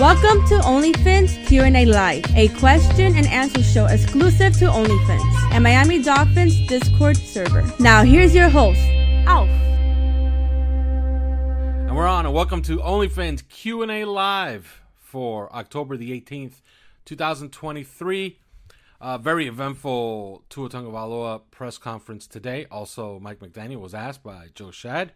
Welcome to OnlyFins Q&A Live, a question and answer show exclusive to OnlyFins and Miami Dolphins Discord server. Now here's your host, Alf. And we're on, and welcome to OnlyFins Q&A Live for October the 18th, 2023. Uh, very eventful Tua Tagovailoa press conference today. Also, Mike McDaniel was asked by Joe Schad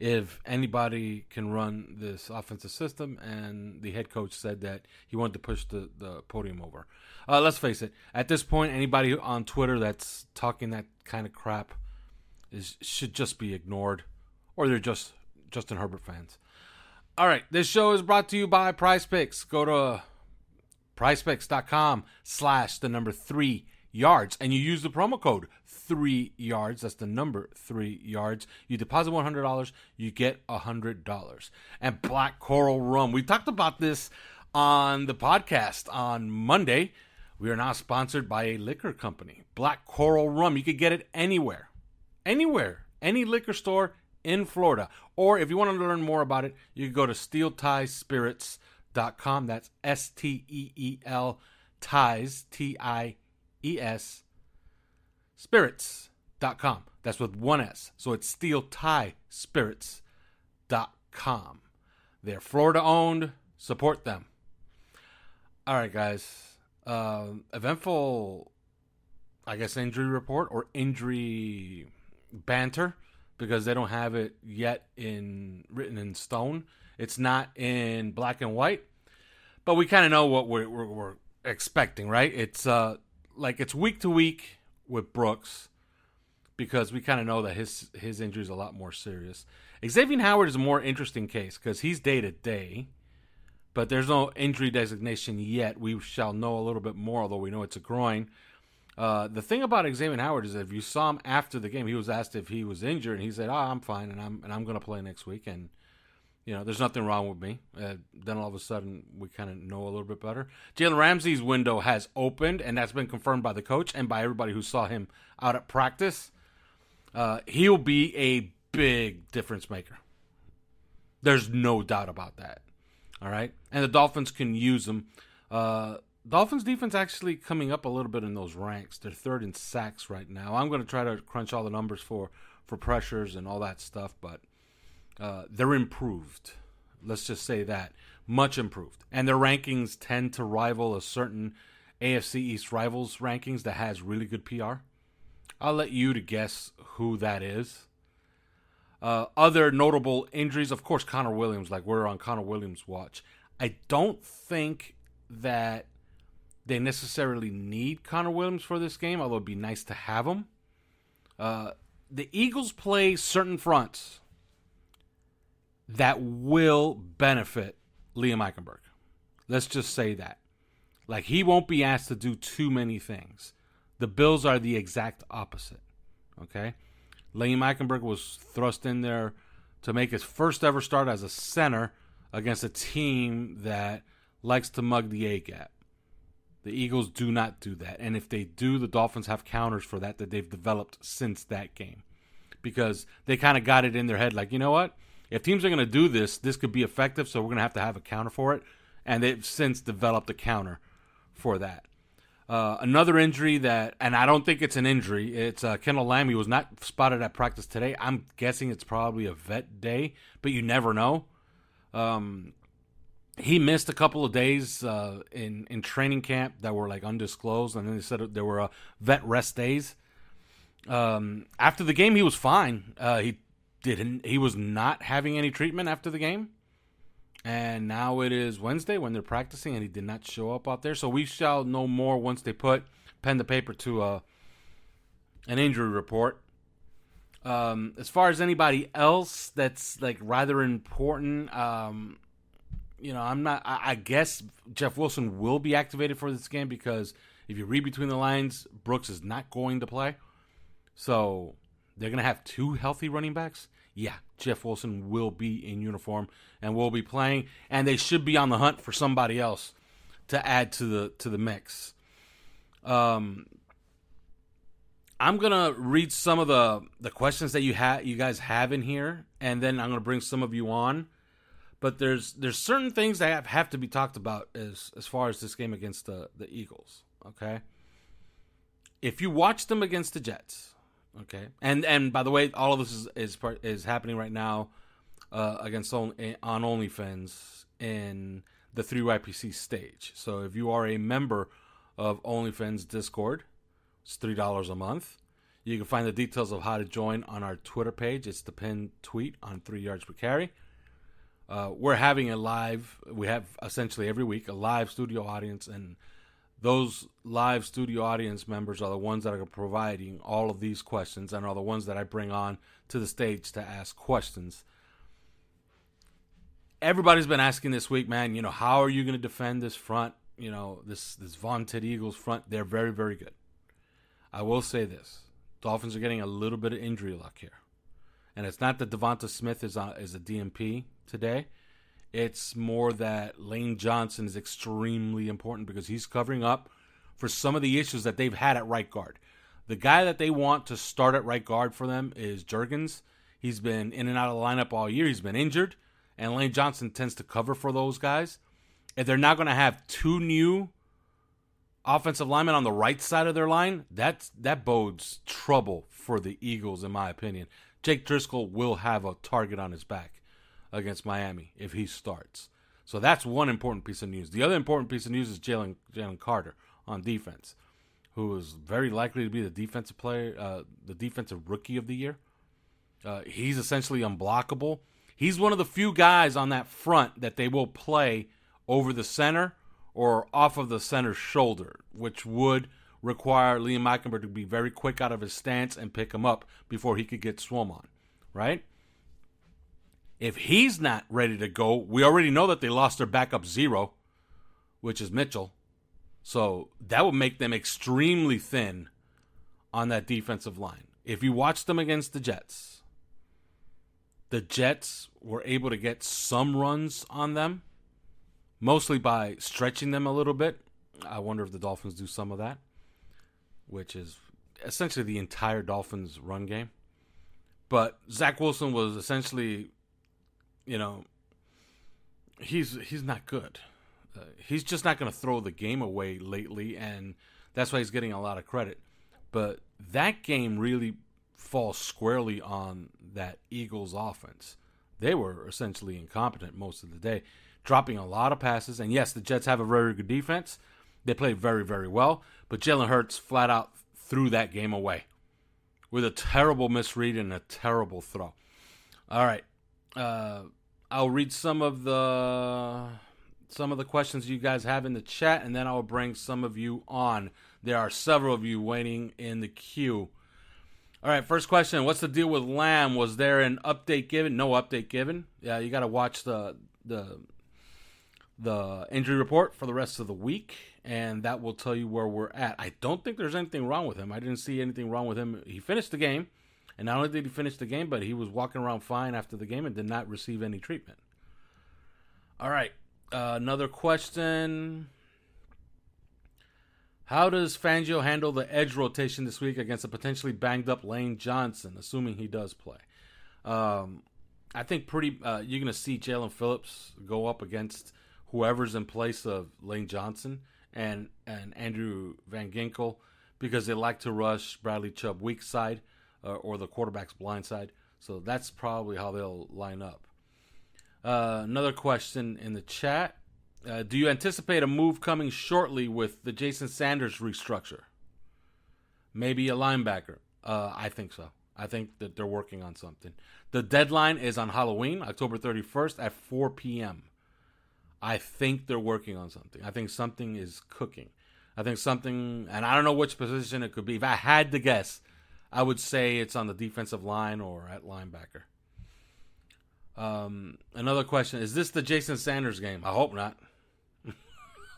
if anybody can run this offensive system, and the head coach said that he wanted to push the, the podium over. Uh, let's face it, at this point, anybody on Twitter that's talking that kind of crap is should just be ignored, or they're just Justin Herbert fans. All right, this show is brought to you by PrizePicks. Go to prizepicks.com slash the number three yards and you use the promo code three yards. That's the number three yards. You deposit $100 you get $100 and black coral rum. We talked about this on the podcast on monday. We are now sponsored by a liquor company black coral rum. You could get it anywhere anywhere any liquor store in florida. Or if you want to learn more about it you can go to steeltiespirits.com that's s-t-e-e-l ties t-i es spirits.com. That's with one S. So it's steeltiespirits.com. They're Florida owned. Support them. All right, guys. Uh, eventful, I guess, injury report or injury banter because they don't have it yet in written in stone. It's not in black and white, but we kind of know what we're, we're, we're expecting, right? It's uh, like it's week to week with Brooks because we kind of know that his his injury is a lot more serious. Xavier Howard is a more interesting case because he's day to day, but there's no injury designation yet. We shall know a little bit more, although we know it's a groin. Uh, the thing about Xavier Howard is if you saw him after the game, he was asked if he was injured, and he said, "Oh, I'm fine, and I'm and I'm going to play next week." And you know, there's nothing wrong with me. Uh, then all of a sudden, we kind of know a little bit better. Jalen Ramsey's window has opened, and that's been confirmed by the coach and by everybody who saw him out at practice. Uh, he'll be a big difference maker. There's no doubt about that. All right, and the Dolphins can use him. Uh, Dolphins defense actually coming up a little bit in those ranks. They're third in sacks right now. I'm going to try to crunch all the numbers for for pressures and all that stuff, but uh, they're improved. Let's just say that much improved, and their rankings tend to rival a certain AFC East rivals rankings that has really good PR. I'll let you to guess who that is. Uh, other notable injuries, of course, Connor Williams. Like we're on Connor Williams' watch. I don't think that they necessarily need Connor Williams for this game, although it'd be nice to have him. Uh, the Eagles play certain fronts that will benefit Liam Eichenberg. Let's just say that. Like he won't be asked to do too many things. The Bills are the exact opposite. Okay? Liam Eichenberg was thrust in there to make his first ever start as a center against a team that likes to mug the A gap. The Eagles do not do that. And if they do, the Dolphins have counters for that that they've developed since that game. Because they kind of got it in their head like, you know what? If teams are going to do this, this could be effective. So we're going to have to have a counter for it, and they've since developed a counter for that. Uh, another injury that, and I don't think it's an injury. It's uh, Kendall Lamm. was not spotted at practice today. I'm guessing it's probably a vet day, but you never know. Um, he missed a couple of days uh, in in training camp that were like undisclosed, and then they said there were uh, vet rest days. Um, after the game, he was fine. Uh, he didn't he was not having any treatment after the game. And now it is Wednesday when they're practicing and he did not show up out there. So we shall know more once they put pen to paper to a uh, an injury report. Um, as far as anybody else that's like rather important, um, you know, I'm not. I, I guess Jeff Wilson will be activated for this game because if you read between the lines, Brooks is not going to play. So they're going to have two healthy running backs. Yeah, Jeff Wilson will be in uniform and will be playing, and they should be on the hunt for somebody else to add to the to the mix. Um, I'm gonna read some of the the questions that you have you guys have in here, and then I'm gonna bring some of you on. But there's there's certain things that have, have to be talked about as as far as this game against the the Eagles. Okay, if you watch them against the Jets, okay, and and by the way, all of this is is part, is happening right now uh, against on, on OnlyFins in the three YPC stage. So if you are a member of OnlyFins Discord, it's three dollars a month. You can find the details of how to join on our Twitter page. It's the pinned tweet on three yards per carry. Uh, we're having a live. We have essentially every week a live studio audience, and those live studio audience members are the ones that are providing all of these questions and are the ones that I bring on to the stage to ask questions. Everybody's been asking this week, man. You know, how are you going to defend this front? You know, this this vaunted Eagles front. They're very, very good. I will say this: Dolphins are getting a little bit of injury luck here, and it's not that Devonta Smith is a, is a DNP today. It's more that Lane Johnson is extremely important because he's covering up for some of the issues that they've had at right guard. The guy that they want to start at right guard for them is Jurgens. He's been in and out of the lineup all year. He's been injured, and Lane Johnson tends to cover for those guys. If they're not going to have two new offensive linemen on the right side of their line, that's that bodes trouble for the Eagles, in my opinion. Jake Driscoll will have a target on his back against Miami if he starts. So that's one important piece of news. The other important piece of news is Jalen Jalen Carter on defense, who is very likely to be the defensive player, uh, the defensive rookie of the year. Uh, he's essentially unblockable. He's one of the few guys on that front that they will play over the center or off of the center's shoulder, which would require Liam Eichenberg to be very quick out of his stance and pick him up before he could get swum on, right? If he's not ready to go, we already know that they lost their backup zero, which is Mitchell. So that would make them extremely thin on that defensive line. If you watch them against the Jets, the Jets were able to get some runs on them, mostly by stretching them a little bit. I wonder if the Dolphins do some of that, which is essentially the entire Dolphins run game. But Zach Wilson was essentially you know, he's he's not good. Uh, he's just not going to throw the game away lately, and that's why he's getting a lot of credit. But that game really falls squarely on that Eagles offense. They were essentially incompetent most of the day, dropping a lot of passes. And yes, the Jets have a very good defense. They played very, very well. But Jalen Hurts flat out threw that game away with a terrible misread and a terrible throw. All right. Uh, I'll read some of the some of the questions you guys have in the chat, and then I'll bring some of you on. There are several of you waiting in the queue. All right, first question: What's the deal with Lamm? Was there an update given? No update given. Yeah, you got to watch the the the injury report for the rest of the week, and that will tell you where we're at. I don't think there's anything wrong with him. I didn't see anything wrong with him. He finished the game. And not only did he finish the game, but he was walking around fine after the game and did not receive any treatment. All right. Uh, another question. How does Fangio handle the edge rotation this week against a potentially banged up Lane Johnson, assuming he does play? Um, I think pretty. Uh, you're going to see Jaelan Phillips go up against whoever's in place of Lane Johnson and and Andrew Van Ginkel because they like to rush Bradley Chubb weak side uh, or the quarterback's blind side. So that's probably how they'll line up. Uh, another question in the chat. Uh, do you anticipate a move coming shortly with the Jason Sanders restructure? Maybe a linebacker. Uh, I think so. I think that they're working on something. The deadline is on Halloween, October 31st at 4 p.m. I think they're working on something. I think something is cooking. I think something, and I don't know which position it could be. If I had to guess, I would say it's on the defensive line or at linebacker. Um, another question: Is this the Jason Sanders game? I hope not.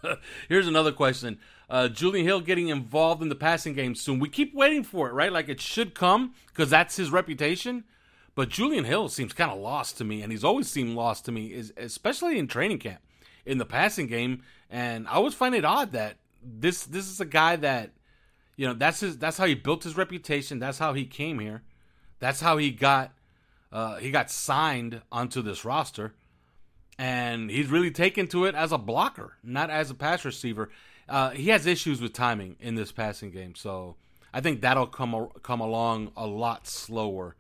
Here's another question: uh, Julian Hill getting involved in the passing game soon. We keep waiting for it, right? Like it should come because that's his reputation. But Julian Hill seems kind of lost to me, and he's always seemed lost to me, is especially in training camp, in the passing game. And I always find it odd that this this is a guy that, you know, that's his that's how he built his reputation. That's how he came here. That's how he got uh, he got signed onto this roster, and he's really taken to it as a blocker, not as a pass receiver. Uh, he has issues with timing in this passing game, so I think that'll come come along a lot slower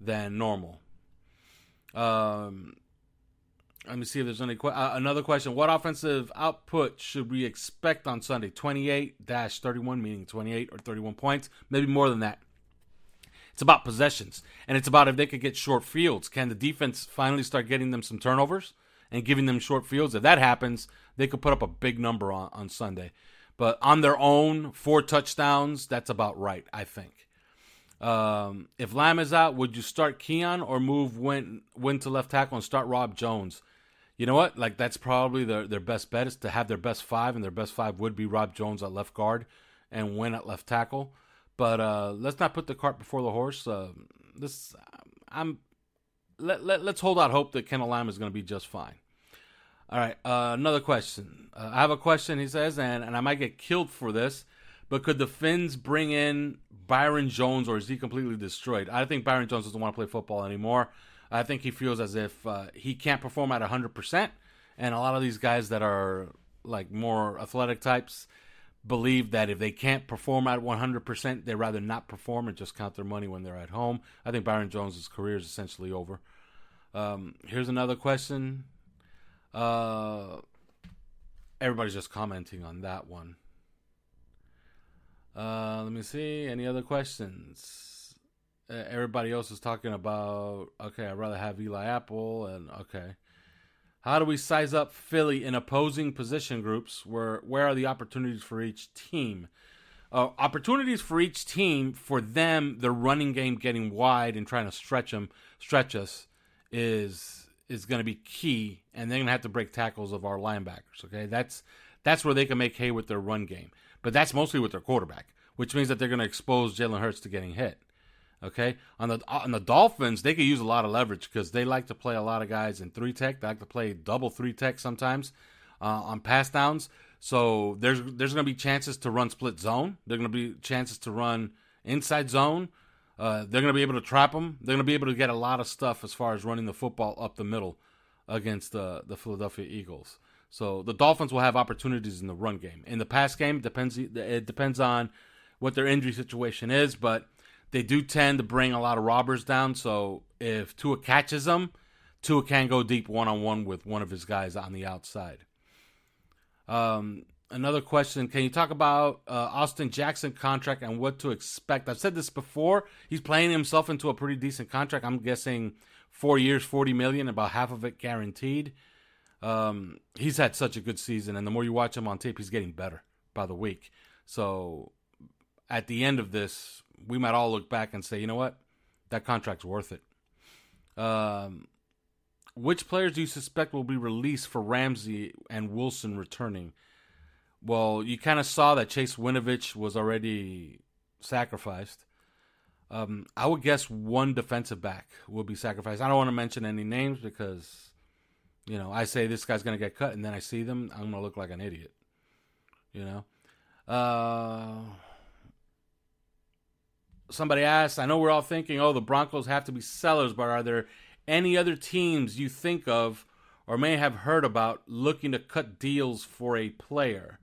than normal. Um, let me see if there's any uh, another question. What offensive output should we expect on Sunday? 28 31, meaning 28 or 31 points, maybe more than that. It's about possessions, and it's about if they could get short fields. Can the defense finally start getting them some turnovers and giving them short fields? If that happens, they could put up a big number on, on Sunday. But on their own, four touchdowns, that's about right, I think. Um, if Lamm is out, would you start Kion or move Wynn to left tackle and start Rob Jones? You know what? Like that's probably their their best bet is to have their best five, and their best five would be Rob Jones at left guard and Wynn at left tackle. But uh, let's not put the cart before the horse. Uh, this I'm let, let let's hold out hope that Kendall Lamm is going to be just fine. All right, uh, another question. Uh, I have a question. He says, and and I might get killed for this. But could the Finns bring in Byron Jones or is he completely destroyed? I think Byron Jones doesn't want to play football anymore. I think he feels as if uh, he can't perform at 100%. And a lot of these guys that are like more athletic types believe that if they can't perform at 100%, they'd rather not perform and just count their money when they're at home. I think Byron Jones' career is essentially over. Um, here's another question. Uh, everybody's just commenting on that one. Uh, let me see. Any other questions? Everybody else is talking about. Okay, I'd rather have Eli Apple, and okay. How do we size up Philly in opposing position groups? Where where are the opportunities for each team? Uh, opportunities for each team for them, the running game getting wide and trying to stretch them, stretch us, is is going to be key, and they're going to have to break tackles of our linebackers. Okay, that's that's where they can make hay with their run game but that's mostly with their quarterback, which means that they're going to expose Jalen Hurts to getting hit. Okay, on the on the Dolphins, they could use a lot of leverage because they like to play a lot of guys in three tech. They like to play double three tech sometimes uh, on pass downs. So there's there's going to be chances to run split zone. There's going to be chances to run inside zone. Uh, they're going to be able to trap them. They're going to be able to get a lot of stuff as far as running the football up the middle against the the Philadelphia Eagles. So the Dolphins will have opportunities in the run game. In the pass game, depends it depends on what their injury situation is, but they do tend to bring a lot of robbers down. So if Tua catches them, Tua can go deep one on one with one of his guys on the outside. Um, another question: Can you talk about uh, Austin Jackson contract and what to expect? I've said this before. He's playing himself into a pretty decent contract. I'm guessing four years, forty million, about half of it guaranteed. Um, he's had such a good season, and the more you watch him on tape, he's getting better by the week. So at the end of this, we might all look back and say, you know what, that contract's worth it. Um, which players do you suspect will be released for Ramsey and Wilson returning? Well, you kind of saw that Chase Winovich was already sacrificed. Um, I would guess one defensive back will be sacrificed. I don't want to mention any names because you know, I say this guy's going to get cut, and then I see them, I'm going to look like an idiot. You know? Uh, somebody asked, I know we're all thinking, oh, the Broncos have to be sellers, but are there any other teams you think of or may have heard about looking to cut deals for a player?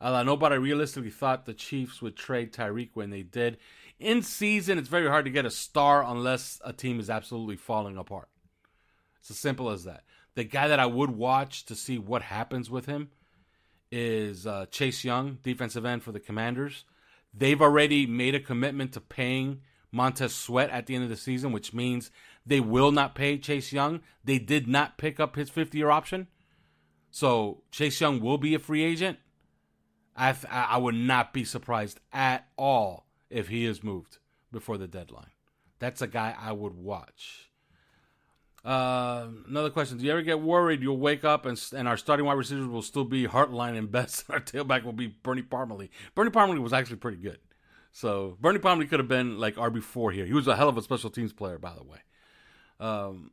Uh, nobody realistically thought the Chiefs would trade Tyreek when they did. In season, it's very hard to get a star unless a team is absolutely falling apart. It's as simple as that. The guy that I would watch to see what happens with him is uh, Chase Young, defensive end for the Commanders. They've already made a commitment to paying Montez Sweat at the end of the season, which means they will not pay Chase Young. They did not pick up his 50 year option. So Chase Young will be a free agent. I, I would not be surprised at all if he is moved before the deadline. That's a guy I would watch. Uh, another question: Do you ever get worried you'll wake up and and our starting wide receivers will still be Hartline and Best, and our tailback will be Bernie Parmalee? Bernie Parmalee was actually pretty good, so Bernie Parmalee could have been like RB four here. He was a hell of a special teams player, by the way. Um,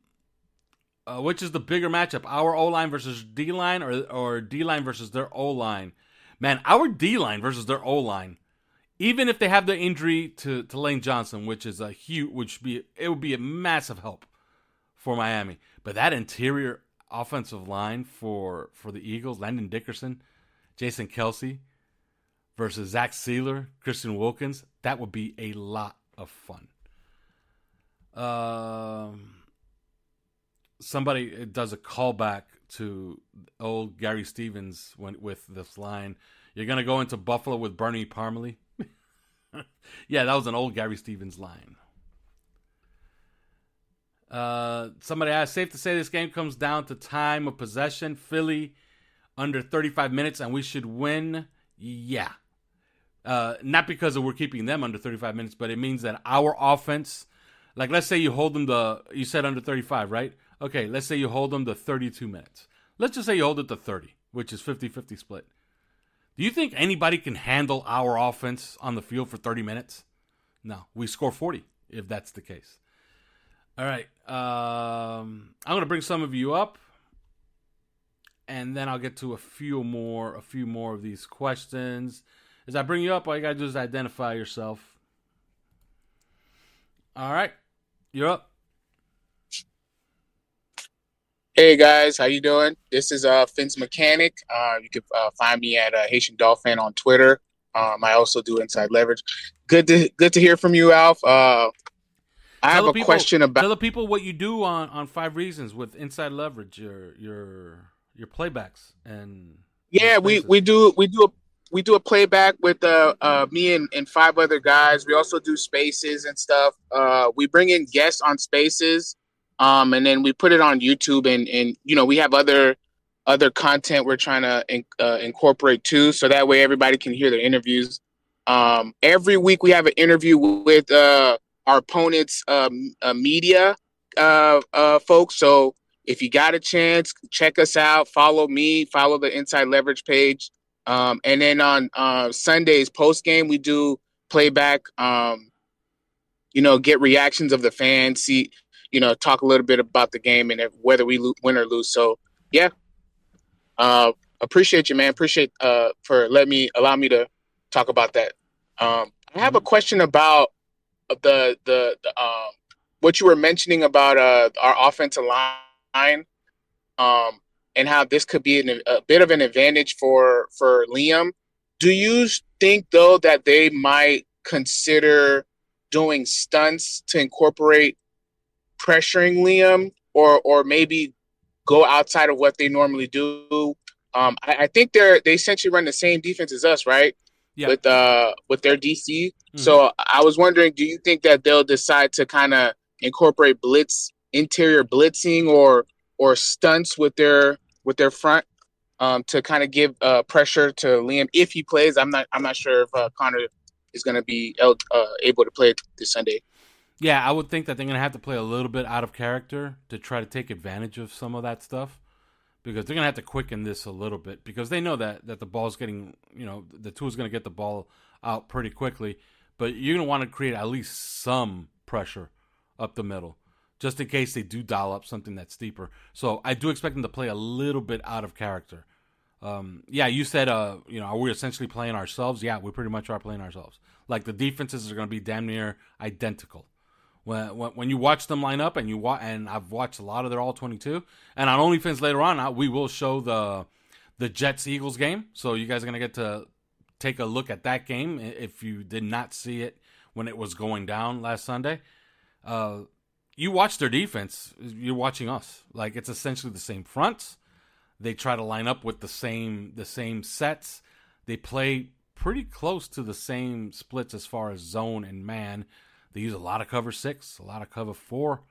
uh, which is the bigger matchup, our O line versus D line, or or D line versus their O line? Man, our D line versus their O line. Even if they have the injury to, to Lane Johnson, which is a huge, which be it would be a massive help for Miami. But that interior offensive line for for the Eagles, Landon Dickerson, Jason Kelce versus Zach Sieler, Christian Wilkins, that would be a lot of fun. Um somebody does a callback to old Gary Stevens when with this line. You're gonna go into Buffalo with Bernie Parmalee. yeah, that was an old Gary Stevens line. Uh, somebody asked, safe to say this game comes down to time of possession. Philly under 35 minutes, and we should win. Yeah. Uh, not because we're keeping them under 35 minutes, but it means that our offense, like let's say you hold them the, you said under 35, right? Okay, let's say you hold them to 32 minutes. Let's just say you hold it to 30, which is 50 50 split. Do you think anybody can handle our offense on the field for 30 minutes? No, we score 40 if that's the case. All right. Um, I'm to bring some of you up and then I'll get to a few more a few more of these questions. As I bring you up, all you got to do is identify yourself. All right. You're up. Hey guys, how you doing? This is uh Finn's Mechanic. Uh, you can uh, find me at uh, Haitian Dolphin on Twitter. Um, I also do Inside Leverage. Good to good to hear from you, Alf. Uh, I Tell have a people- question about. Tell the people what you do on, on Five Reasons with Inside Leverage, your your your playbacks and yeah, we we do we do a we do a playback with uh, uh me and, and five other guys. We also do spaces and stuff. Uh, we bring in guests on spaces, um, and then we put it on YouTube. And and you know we have other other content we're trying to in, uh, incorporate too, so that way everybody can hear the interviews. Um, every week we have an interview with uh, our opponents' um, uh, media uh, uh, folks. So if you got a chance, check us out. Follow me. Follow the Inside Leverage page. Um, and then on uh, Sundays post game, we do playback. Um, you know, get reactions of the fans. See, you know, talk a little bit about the game and if, whether we lo- win or lose. So yeah, uh, appreciate you, man. Appreciate uh, for letting me allow me to talk about that. Um, I have a question about the the, the um, what you were mentioning about uh, our offensive line um, and how this could be an, a bit of an advantage for for Liam. Do you think though that they might consider doing stunts to incorporate pressuring Liam, or or maybe go outside of what they normally do? Um, I, I think they're they essentially run the same defense as us, right? Yeah. With uh with their DC. Mhm. So I was wondering, do you think that they'll decide to kind of incorporate blitz interior blitzing or or stunts with their with their front um, to kind of give uh, pressure to Liam if he plays. I'm not I'm not sure if uh, Connor is going to be el- uh, able to play this Sunday. Yeah, I would think that they're gonna have to play a little bit out of character to try to take advantage of some of that stuff, because they're gonna have to quicken this a little bit because they know that that the ball's getting, you know, the Tua is gonna get the ball out pretty quickly, but you're gonna want to create at least some pressure up the middle, just in case they do dial up something that's deeper. So I do expect them to play a little bit out of character. Um, yeah, you said, uh, you know, are we essentially playing ourselves? Yeah, we pretty much are playing ourselves. Like the defenses are going to be damn near identical. When, when you watch them line up, and you wa- and I've watched a lot of their all twenty two, and on OnlyFins later on, uh, we will show the the Jets Eagles game, so you guys are gonna get to take a look at that game if you did not see it when it was going down last Sunday. Uh, you watch their defense, you're watching us. Like it's essentially the same fronts. They try to line up with the same the same sets. They play pretty close to the same splits as far as zone and man. They use a lot of cover six, a lot of cover four,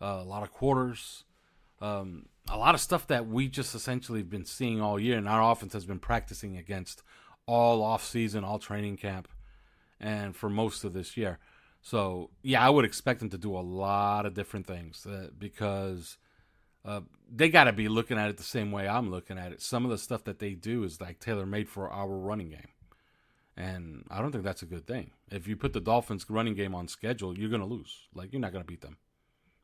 uh, a lot of quarters, um, a lot of stuff that we just essentially have been seeing all year, and our offense has been practicing against all off season, all training camp, and for most of this year. So yeah, I would expect them to do a lot of different things uh, because uh, they got to be looking at it the same way I'm looking at it. Some of the stuff that they do is like tailor made for our running game, and I don't think that's a good thing. If you put the Dolphins' running game on schedule, you're gonna lose. Like you're not gonna beat them.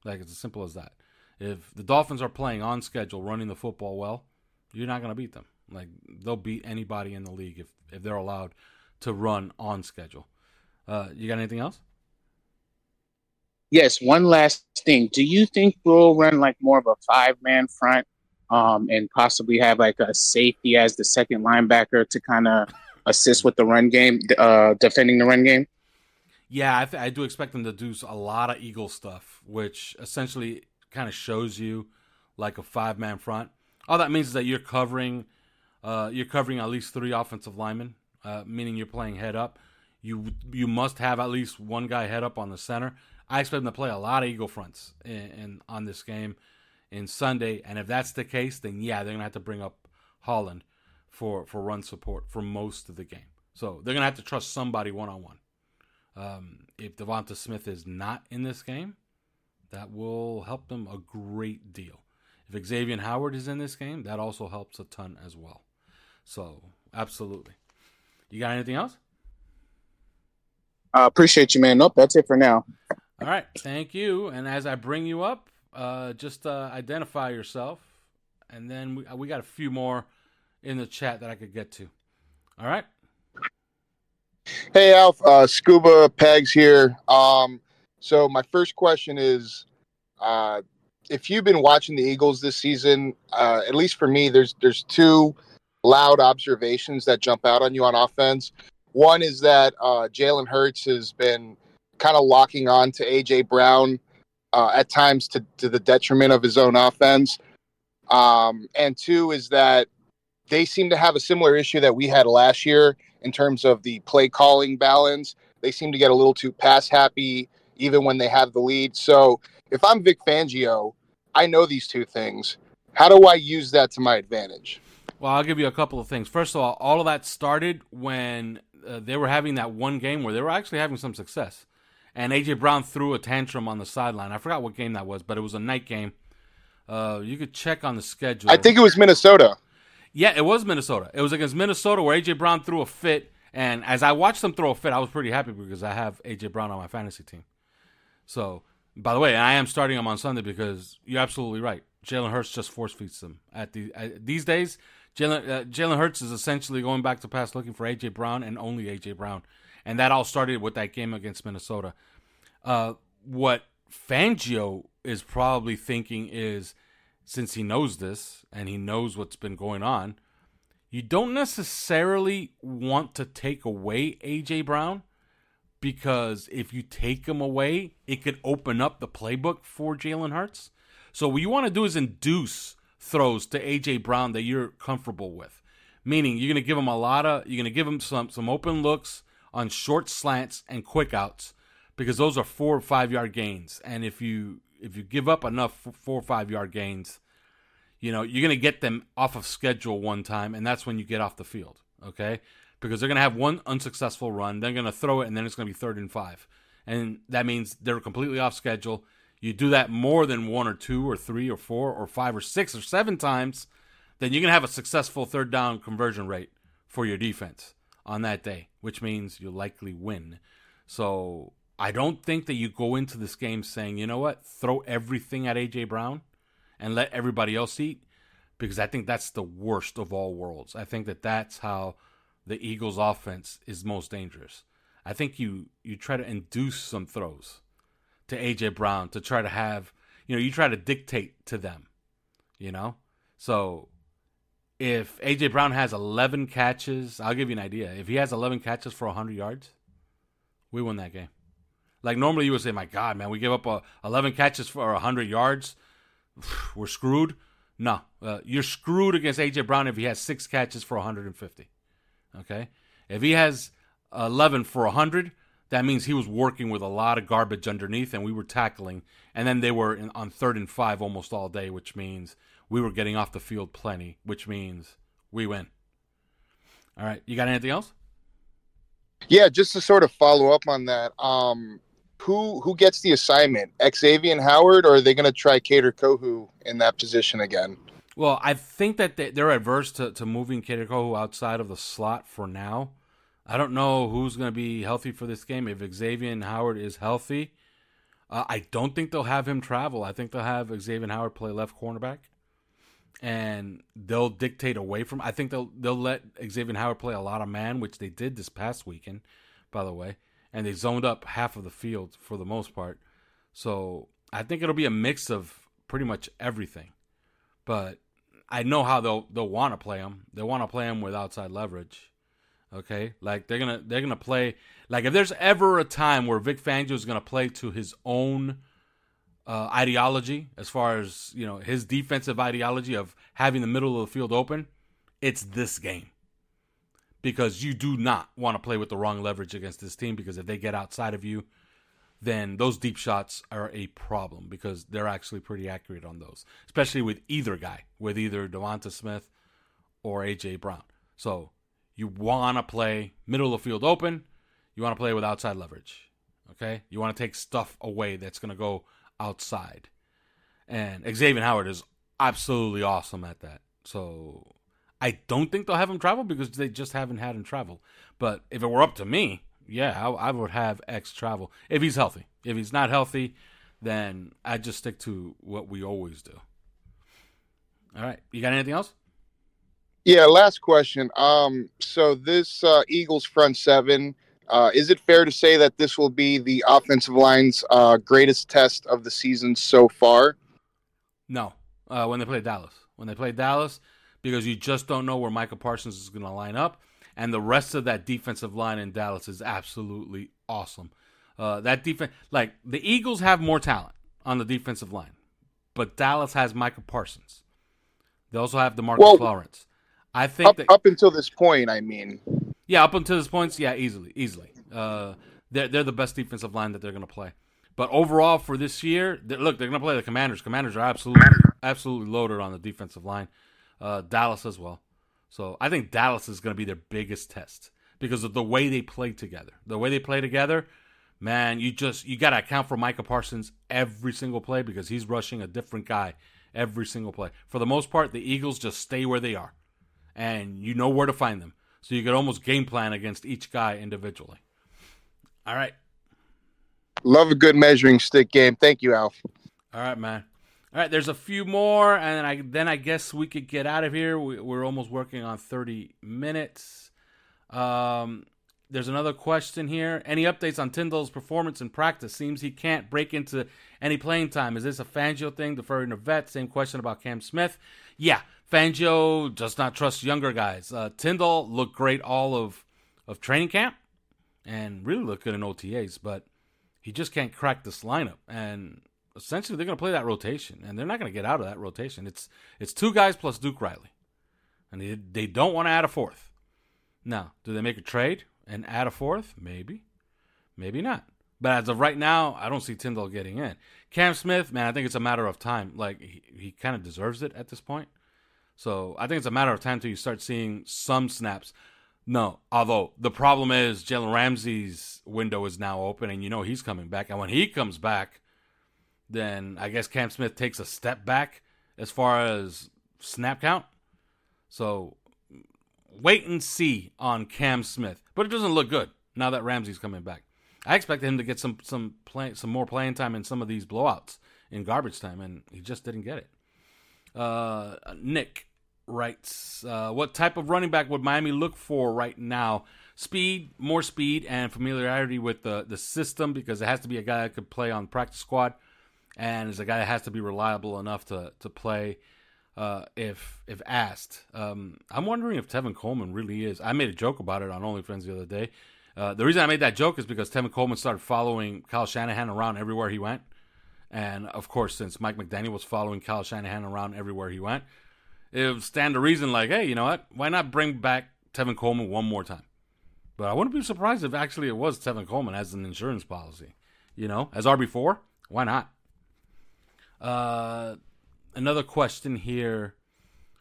Like it's as simple as that. If the Dolphins are playing on schedule, running the football well, you're not gonna beat them. Like they'll beat anybody in the league if if they're allowed to run on schedule. Uh, you got anything else? Yes, one last thing. Do you think we'll run like more of a five man front um, and possibly have like a safety as the second linebacker to kind of assist with the run game, uh, defending the run game? Yeah, I, th- I do expect them to do a lot of Eagle stuff, which essentially kind of shows you like a five man front. All that means is that you're covering, uh, you're covering at least three offensive linemen, uh, meaning you're playing head up. You you must have at least one guy head up on the center, I expect them to play a lot of Eagle fronts in, in on this game in Sunday, and if that's the case, then yeah, they're gonna have to bring up Holland for for run support for most of the game. So they're gonna have to trust somebody one on one. If Devonta Smith is not in this game, that will help them a great deal. If Xavier Howard is in this game, that also helps a ton as well. So absolutely. You got anything else? I uh, appreciate you, man. Nope, that's it for now. All right, thank you. And as I bring you up, uh, just uh, identify yourself, and then we we got a few more in the chat that I could get to. All right. Hey Alf, uh, Scuba Pegs here. Um, so my first question is, uh, if you've been watching the Eagles this season, uh, at least for me, there's there's two loud observations that jump out on you on offense. One is that uh, Jalen Hurts has been kind of locking on to AJ Brown uh, at times to, to the detriment of his own offense. Um, and two is that they seem to have a similar issue that we had last year in terms of the play calling balance. They seem to get a little too pass happy even when they have the lead. So if I'm Vic Fangio, I know these two things. How do I use that to my advantage? Well, I'll give you a couple of things. First of all, all of that started when uh, they were having that one game where they were actually having some success and AJ Brown threw a tantrum on the sideline. I forgot what game that was, but it was a night game. Uh, you could check on the schedule. I think it was Minnesota. Yeah, it was Minnesota. It was against Minnesota where AJ Brown threw a fit, and as I watched them throw a fit, I was pretty happy because I have AJ Brown on my fantasy team. So, by the way, I am starting him on Sunday because you're absolutely right. Jalen Hurts just force feeds them at the at, these days. Jalen uh, Jalen Hurts is essentially going back to pass looking for AJ Brown and only AJ Brown and that all started with that game against Minnesota. Uh, what Fangio is probably thinking is, since he knows this and he knows what's been going on, you don't necessarily want to take away AJ Brown because if you take him away, it could open up the playbook for Jalen Hurts. So what you want to do is induce throws to AJ Brown that you're comfortable with. Meaning you're to give him a lot of you're to give him some some open looks on short slants and quick outs because those are four or five yard gains. And if you if you give up enough four or five yard gains, you know you're going to get them off of schedule one time, and that's when you get off the field. Okay, because they're going to have one unsuccessful run, they're going to throw it, and then it's going to be third and five, and that means they're completely off schedule. You do that more than one or two or three or four or five or six or seven times, then you're going to have a successful third down conversion rate for your defense on that day, which means you likely win. So I don't think that you go into this game saying, you know what, throw everything at AJ Brown and let everybody else eat, because I think that's the worst of all worlds. I think that that's how the Eagles' offense is most dangerous. I think you you try to induce some throws to AJ Brown to try to have, you know, you try to dictate to them, you know. So if AJ Brown has 11 catches, I'll give you an idea. If he has 11 catches for 100 yards, we win that game. Like normally you would say, "My God, man, we give up uh, 11 catches for 100 yards, we're screwed." No, uh, you're screwed against AJ Brown if he has six catches for 150. Okay, if he has 11 for 100, that means he was working with a lot of garbage underneath, and we were tackling, and then they were in, on third and five almost all day, which means we were getting off the field plenty, which means we win. All right, you got anything else? Yeah, just to sort of follow up on that. Um, who who gets the assignment? Xavier Howard, or are they going to try Kader Kohou in that position again? Well, I think that they, they're adverse to, to moving Kader Kohou outside of the slot for now. I don't know who's going to be healthy for this game. If Xavier Howard is healthy, uh, I don't think they'll have him travel. I think they'll have Xavier Howard play left cornerback, and they'll dictate away from. I think they'll they'll let Xavier Howard play a lot of man, which they did this past weekend, by the way, and they zoned up half of the field for the most part. So I think it'll be a mix of pretty much everything, but I know how they'll they'll want to play them. They want to play them with outside leverage. Okay, like they're gonna they're gonna play like if there's ever a time where Vic Fangio is gonna play to his own uh, ideology, as far as you know his defensive ideology of having the middle of the field open, it's this game because you do not want to play with the wrong leverage against this team because if they get outside of you, then those deep shots are a problem because they're actually pretty accurate on those, especially with either guy, with either Devonta Smith or AJ Brown. So you want to play middle of the field open. You want to play with outside leverage. Okay? You want to take stuff away that's going to go outside. And Xavier Howard is absolutely awesome at that. So I don't think they'll have him travel because they just haven't had him travel. But if it were up to me, yeah, I, I would have X travel if he's healthy. If he's not healthy, then I just stick to what we always do. All right. You got anything else? Yeah, last question. Um, so this uh, Eagles front seven, uh, is it fair to say that this will be the offensive line's uh, greatest test of the season so far? No, uh, when they play Dallas, when they play Dallas, because you just don't know where Micah Parsons is going to line up, and the rest of that defensive line in Dallas is absolutely awesome. Uh, that defense, like the Eagles, have more talent on the defensive line, but Dallas has Micah Parsons. They also have Demarcus well, Lawrence. I think up, that, up until this point, I mean, yeah, up until this point, yeah, easily, easily. Uh, they're they're the best defensive line that they're going to play. But overall for this year, they're, look, they're going to play the Commanders. Commanders are absolutely absolutely loaded on the defensive line. Uh, Dallas as well. So I think Dallas is going to be their biggest test because of the way they play together. The way they play together, man, you just you got to account for Micah Parsons every single play because he's rushing a different guy every single play. For the most part, the Eagles just stay where they are and you know where to find them. So you could almost game plan against each guy individually. All right. Love a good measuring stick game. Thank you, Alf. All right, man. All right, there's a few more, and I then I guess we could get out of here. We, are almost working on 30 minutes. Um, there's another question here. Any updates on Tindall's performance in practice? Seems he can't break into any playing time. Is this a Fangio thing? Deferring to vet. Same question about Cam Smith. Yeah, Fangio does not trust younger guys. Uh, Tindall looked great all of, of training camp and really looked good in OTAs, but he just can't crack this lineup. And essentially, they're going to play that rotation, and they're not going to get out of that rotation. It's it's two guys plus Duke Riley, and they they don't want to add a fourth. Now, do they make a trade and add a fourth? Maybe, maybe not. But as of right now, I don't see Tindall getting in. Cam Smith, man, I think it's a matter of time. Like he, he kind of deserves it at this point. So I think it's a matter of time till you start seeing some snaps. No, although the problem is Jalen Ramsey's window is now open, and you know he's coming back. And when he comes back, then I guess Cam Smith takes a step back as far as snap count. So wait and see on Cam Smith, but it doesn't look good now that Ramsey's coming back. I expected him to get some some play, some more playing time in some of these blowouts in garbage time, and he just didn't get it. Uh, Nick writes, uh, "What type of running back would Miami look for right now? Speed, more speed, and familiarity with the the system because it has to be a guy that could play on practice squad, and is a guy that has to be reliable enough to to play." Uh, if if asked, um, I'm wondering if Tevin Coleman really is. I made a joke about it on Only OnlyFins the other day. Uh, the reason I made that joke is because Tevin Coleman started following Kyle Shanahan around everywhere he went. And of course, since Mike McDaniel was following Kyle Shanahan around everywhere he went, it would stand to reason like, hey, you know what? Why not bring back Tevin Coleman one more time? But I wouldn't be surprised if actually it was Tevin Coleman as an insurance policy. You know, as RB4, why not? Uh, another question here.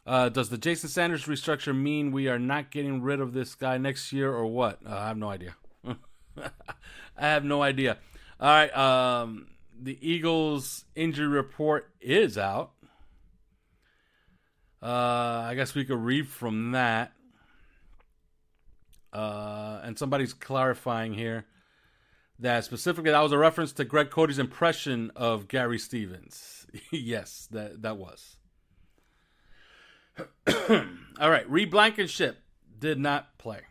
Uh, does the Jason Sanders restructure mean we are not getting rid of this guy next year or what? Uh, I have no idea. I have no idea. All right. Um, the Eagles injury report is out. Uh, I guess we could read from that. Uh, and somebody's clarifying here that specifically that was a reference to Greg Cody's impression of Gary Stevens. yes, that that was. All right, Reed Blankenship did not play.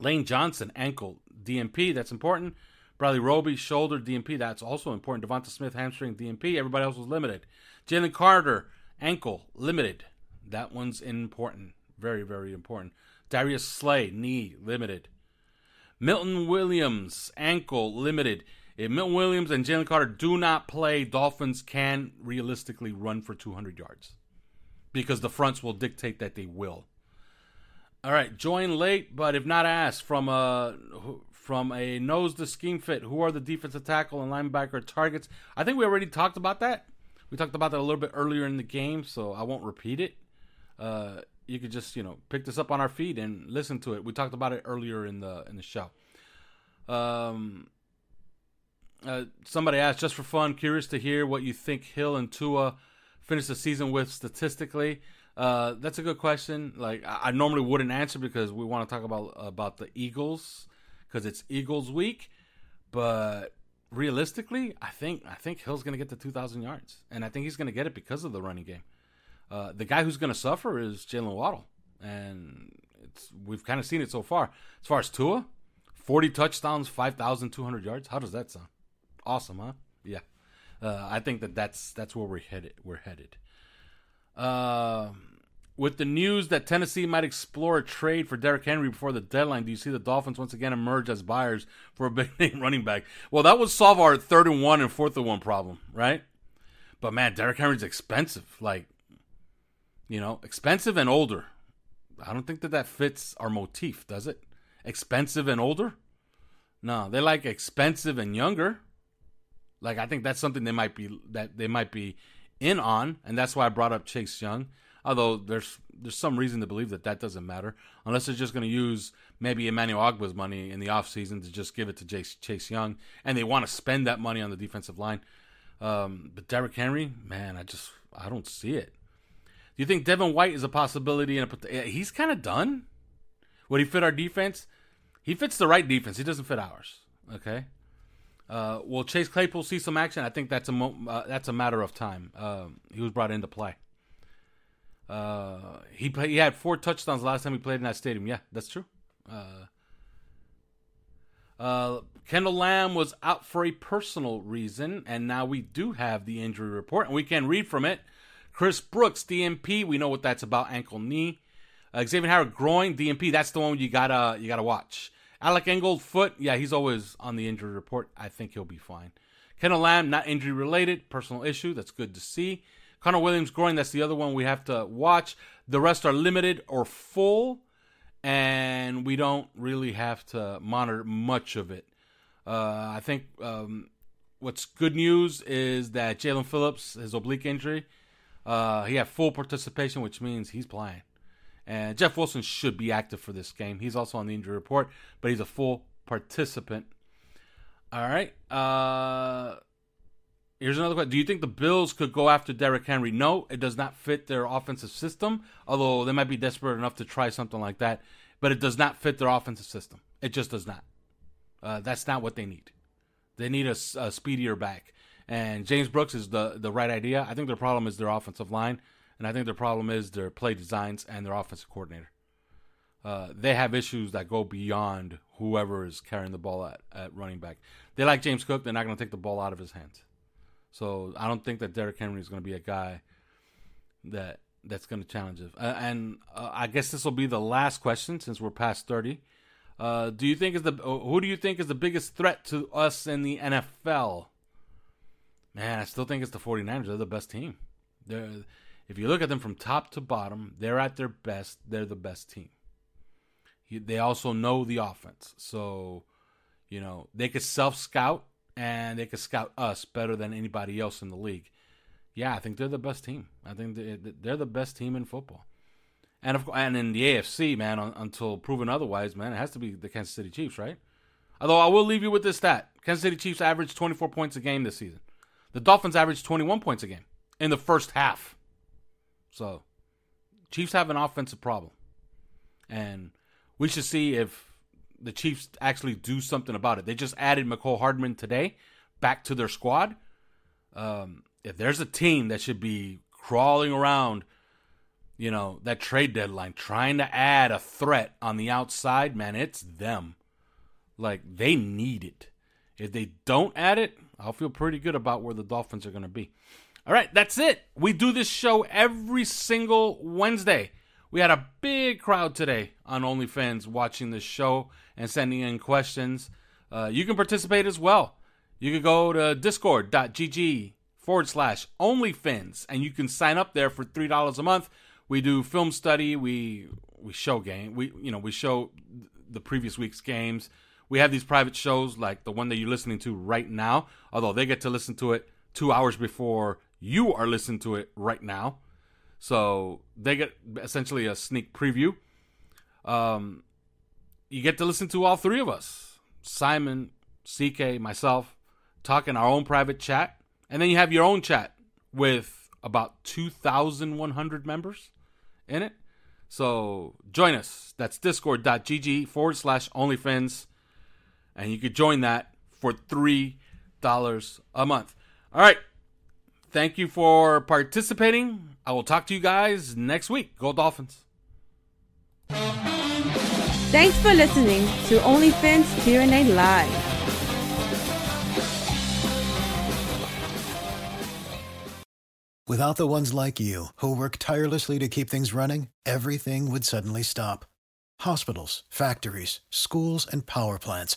Lane Johnson ankle DMP. that's important. Bradley Roby shoulder DMP. that's also important. Devonta Smith hamstring DMP. everybody else was limited. Jalen Carter ankle limited, that one's important, very very important. Darius Slay knee limited. Milton Williams ankle limited. If Milton Williams and Jalen Carter do not play, Dolphins can realistically run for 200 yards because the fronts will dictate that they will. All right, join late, but if not asked, from a from a nose to scheme fit, who are the defensive tackle and linebacker targets? I think we already talked about that. We talked about that a little bit earlier in the game, so I won't repeat it. Uh, you could just you know pick this up on our feed and listen to it. We talked about it earlier in the in the show. Um, uh, somebody asked just for fun, curious to hear what you think Hill and Tua finish the season with statistically. Uh, that's a good question. Like I, I, normally wouldn't answer because we want to talk about about the Eagles because it's Eagles week, but realistically, I think I think Hill's going to get to 2,000 yards, and I think he's going to get it because of the running game. Uh, the guy who's going to suffer is Jaylen Waddle, and it's we've kind of seen it so far. As far as Tua, 40 touchdowns, 5,200 yards. How does that sound? Awesome, huh? Yeah. Uh, I think that that's that's where we're headed. We're headed. Uh, with the news that Tennessee might explore a trade for Derrick Henry before the deadline, do you see the Dolphins once again emerge as buyers for a big name running back? Well, that would solve our third and one and fourth and one problem, right? But man, Derrick Henry's expensive. Like, you know, expensive and older. I don't think that that fits our motif, does it? Expensive and older? No, they like expensive and younger. Like I think that's something they might be that they might be in on, and that's why I brought up Chase Young. Although there's there's some reason to believe that that doesn't matter, unless they're just going to use maybe Emmanuel Ogbah's money in the offseason to just give it to Chase, Chase Young, and they want to spend that money on the defensive line. Um, but Derrick Henry, man, I just I don't see it. Do you think Devin White is a possibility? And he's kind of done. Would he fit our defense? He fits the right defense. He doesn't fit ours. Okay. Uh, will Chase Claypool see some action? I think that's a mo- uh, that's a matter of time. Uh, he was brought into play. Uh, he play, he had four touchdowns last time he played in that stadium. Yeah, that's true. Uh, uh, Kendall Lamm was out for a personal reason, and now we do have the injury report, and we can read from it. Chris Brooks, DMP. we know what that's about, ankle knee. Xavier Howard, groin, DMP. that's the one you gotta you gotta watch. Alec Ingold, foot. Yeah, he's always on the injury report. I think he'll be fine. Kendall Lamm not injury related, personal issue. That's good to see. Connor Williams groin, that's the other one we have to watch. The rest are limited or full, and we don't really have to monitor much of it. Uh, I think um, what's good news is that Jaelan Phillips, his oblique injury, uh, he had full participation, which means he's playing. And Jeff Wilson should be active for this game. He's also on the injury report, but he's a full participant. All right. Uh, here's another question. Do you think the Bills could go after Derrick Henry? No, it does not fit their offensive system, although they might be desperate enough to try something like that. But it does not fit their offensive system. It just does not. Uh, that's not what they need. They need a, a speedier back. And James Brooks is the, the right idea. I think their problem is their offensive line. And I think their problem is their play designs and their offensive coordinator. Uh, they have issues that go beyond whoever is carrying the ball at, at running back. They like James Cook. They're not going to take the ball out of his hands. So I don't think that Derrick Henry is going to be a guy that that's going to challenge it. Uh, and uh, I guess this will be the last question since we're past thirty. Uh, do you think is the who do you think is the biggest threat to us in the NFL? Man, I still think it's the 49ers. They're the best team. They're if you look at them from top to bottom, they're at their best. They're the best team. They also know the offense. So, you know, they could self scout and they could scout us better than anybody else in the league. Yeah, I think they're the best team. I think they're the best team in football. And of and in the AFC, man, until proven otherwise, man, it has to be the Kansas City Chiefs, right? Although I will leave you with this stat: Kansas City Chiefs averaged 24 points a game this season. The Dolphins averaged 21 points a game in the first half. So, Chiefs have an offensive problem. And we should see if the Chiefs actually do something about it. They just added Mecole Hardman today back to their squad. Um, if there's a team that should be crawling around, you know, that trade deadline, trying to add a threat on the outside, man, it's them. Like, they need it. If they don't add it, I'll feel pretty good about where the Dolphins are going to be. All right, that's it. We do this show every single Wednesday. We had a big crowd today on OnlyFins watching this show and sending in questions. Uh, you can participate as well. You can go to discord.gg forward slash OnlyFins and you can sign up there for $3 a month. We do film study. We we show game. We you know we show the previous week's games. We have these private shows like the one that you're listening to right now. Although they get to listen to it two hours before you are listening to it right now. So they get essentially a sneak preview. Um, you get to listen to all three of us Simon, CK, myself, talking our own private chat. And then you have your own chat with about 2,100 members in it. So join us. That's discord.gg forward slash OnlyFins. And you could join that for $3 a month. All right. Thank you for participating. I will talk to you guys next week. Go Dolphins. Thanks for listening to OnlyFins Q&A Live. Without the ones like you, who work tirelessly to keep things running, everything would suddenly stop. Hospitals, factories, schools, and power plants,